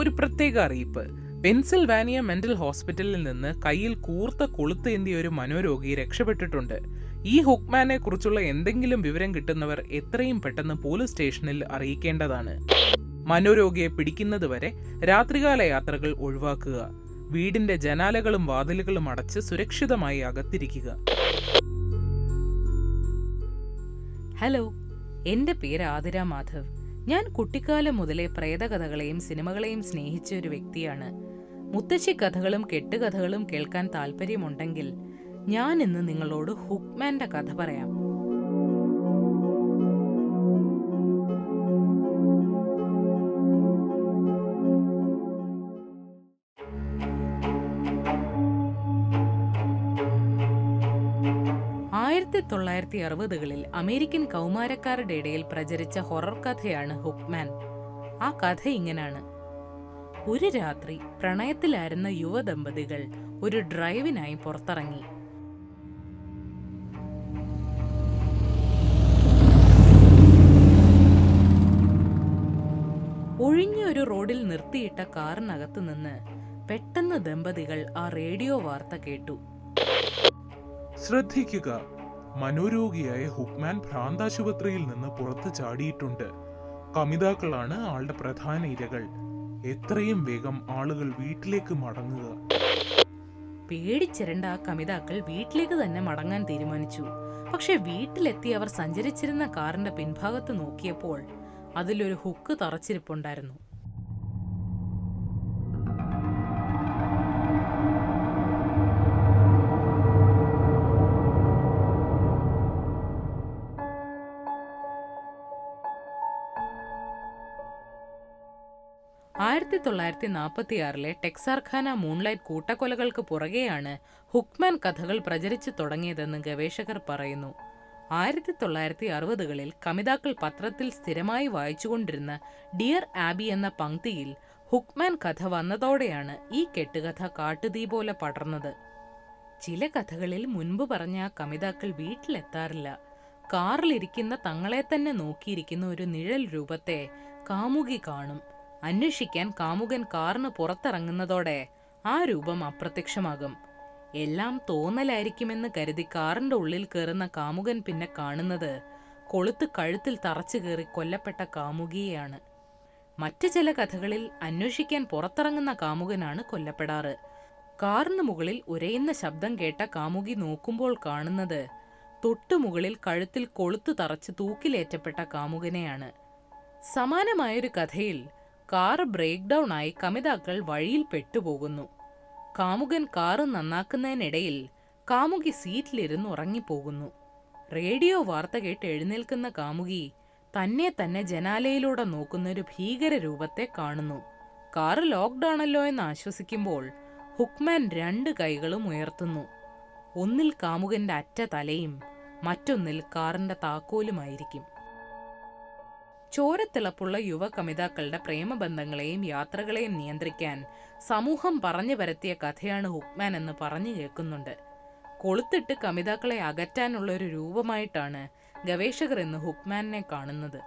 ഒരു പ്രത്യേക അറിയിപ്പ്. പെൻസിൽവാനിയ മെന്റൽ ഹോസ്പിറ്റലിൽ നിന്ന് കയ്യിൽ കൂർത്ത കൊളുത്ത് എന്തിയ ഒരു മനോരോഗി രക്ഷപ്പെട്ടിട്ടുണ്ട്. ഈ ഹുക്മാനെ കുറിച്ചുള്ള എന്തെങ്കിലും വിവരം കിട്ടുന്നവർ എത്രയും പെട്ടെന്ന് പോലീസ് സ്റ്റേഷനിൽ അറിയിക്കേണ്ടതാണ്. മനോരോഗിയെ പിടിക്കുന്നതുവരെ രാത്രികാല യാത്രകൾ ഒഴിവാക്കുക. വീടിന്റെ ജനാലകളും വാതിലുകളും അടച്ച് സുരക്ഷിതമായി അകത്തിരിക്കുക. ഹലോ എന്റെ പേര് ആതിര മാധവ്. ഞാൻ കുട്ടിക്കാലം മുതലേ പ്രേതകഥകളെയും സിനിമകളെയും സ്നേഹിച്ച ഒരു വ്യക്തിയാണ്. മുത്തശ്ശി കഥകളും കെട്ടുകഥകളും കേൾക്കാൻ താല്പര്യമുണ്ടെങ്കിൽ ഞാൻ ഇന്ന് നിങ്ങളോട് ഹുക്മാന്റെ കഥ പറയാം. ആയിരത്തി തൊള്ളായിരത്തി അറുപതുകളിൽ അമേരിക്കൻ കൗമാരക്കാരുടെ ഇടയിൽ പ്രചരിച്ച ഹൊറർ കഥയാണ് ഹുക്മാൻ ആ കഥ ഇങ്ങനാണ്. ഒരു രാത്രി പ്രണയത്തിലായിരുന്ന യുവദമ്പതികൾ ഒരു ഡ്രൈവിനായി പുറത്തിറങ്ങി. ഒഴിഞ്ഞ ഒരു റോഡിൽ നിർത്തിയിട്ട കാറിനകത്ത് നിന്ന് പെട്ടെന്ന് ദമ്പതികൾ ആ റേഡിയോ വാർത്ത കേട്ടു. ശ്രദ്ധിക്കുക. മനോരോഗിയായ ഹുക്മാൻ ഭ്രാന്താശുപത്രിയിൽ നിന്ന് പുറത്തു ചാടിയിട്ടുണ്ട്. കമിതാക്കളാണ് ആളുടെ പ്രധാന ഇരകൾ. എത്രയും വേഗം ആളുകൾ വീട്ടിലേക്ക് മടങ്ങുക. പേടിച്ചിരണ്ട ആ കമിതാക്കൾ വീട്ടിലേക്ക് തന്നെ മടങ്ങാൻ തീരുമാനിച്ചു. പക്ഷെ വീട്ടിലെത്തി അവർ സഞ്ചരിച്ചിരുന്ന കാറിന്റെ പിൻഭാഗത്ത് നോക്കിയപ്പോൾ അതിലൊരു ഹുക്ക് തറച്ചിരിപ്പുണ്ടായിരുന്നു. ആയിരത്തി തൊള്ളായിരത്തി നാൽപ്പത്തി ആറിലെ ടെക്സാർഖാന മൂൺലൈറ്റ് കൂട്ടക്കൊലകൾക്ക് പുറകെയാണ് ഹുക്മാൻ കഥകൾ പ്രചരിച്ചു തുടങ്ങിയതെന്ന് ഗവേഷകർ പറയുന്നു. ആയിരത്തി തൊള്ളായിരത്തി അറുപതുകളിൽ കമിതാക്കൾ പത്രത്തിൽ സ്ഥിരമായി വായിച്ചുകൊണ്ടിരുന്ന ഡിയർ ആബി എന്ന പങ്ക്തിയിൽ ഹുക്മാൻ കഥ വന്നതോടെയാണ് ഈ കെട്ടുകഥ കാട്ടുതീ പോലെ പടർന്നത്. ചില കഥകളിൽ മുൻപ് പറഞ്ഞ കമിതാക്കൾ വീട്ടിലെത്താറില്ല. കാറിലിരിക്കുന്ന തങ്ങളെ തന്നെ നോക്കിയിരിക്കുന്ന ഒരു നിഴൽ രൂപത്തെ കാമുകി കാണും. അന്വേഷിക്കാൻ കാമുകൻ കാറിന് പുറത്തിറങ്ങുന്നതോടെ ആ രൂപം അപ്രത്യക്ഷമാകും. എല്ലാം തോന്നലായിരിക്കുമെന്ന് കരുതി കാറിന്റെ ഉള്ളിൽ കയറുന്ന കാമുകൻ പിന്നെ കാണുന്നത് കൊളുത്ത് കഴുത്തിൽ തറച്ചു കയറി കൊല്ലപ്പെട്ട കാമുകിയെയാണ്. മറ്റു ചില കഥകളിൽ അന്വേഷിക്കാൻ പുറത്തിറങ്ങുന്ന കാമുകനാണ് കൊല്ലപ്പെടാറ്. കാറിന് മുകളിൽ ഉരയുന്ന ശബ്ദം കേട്ട കാമുകി നോക്കുമ്പോൾ കാണുന്നത് തൊട്ടുമുകളിൽ കഴുത്തിൽ കൊളുത്തു തറച്ച് തൂക്കിലേറ്റപ്പെട്ട കാമുകനെയാണ്. സമാനമായൊരു കഥയിൽ കാർ ബ്രേക്ക് ഡൗൺ ആയി കമിതാക്കൾ വഴിയിൽ പെട്ടുപോകുന്നു. കാമുകൻ കാറ് നന്നാക്കുന്നതിനിടയിൽ കാമുകി സീറ്റിലിരുന്ന് ഉറങ്ങിപ്പോകുന്നു. റേഡിയോ വാർത്ത കേട്ട് എഴുന്നേൽക്കുന്ന കാമുകി തന്നെ തന്നെ ജനാലയിലൂടെ നോക്കുന്ന ഒരു ഭീകര രൂപത്തെ കാണുന്നു. കാറ് ലോക്ക്ഡൌണല്ലോ എന്ന് ആശ്വസിക്കുമ്പോൾ ഹുക്മാൻ രണ്ട് കൈകളും ഉയർത്തുന്നു. ഒന്നിൽ കാമുകന്റെ അറ്റ തലയും മറ്റൊന്നിൽ കാറിന്റെ താക്കോലുമായിരിക്കും. ചോരത്തിളപ്പുള്ള യുവ കമിതാക്കളുടെ പ്രേമബന്ധങ്ങളെയും യാത്രകളെയും നിയന്ത്രിക്കാൻ സമൂഹം പറഞ്ഞു വരത്തിയ കഥയാണ് ഹുക്മാൻ എന്ന് പറഞ്ഞു കേൾക്കുന്നുണ്ട്. കൊളുത്തിട്ട് കമിതാക്കളെ അകറ്റാനുള്ള ഒരു രൂപമായിട്ടാണ് ഗവേഷകർ ഇന്ന് ഹുക്മാനെ കാണുന്നത്.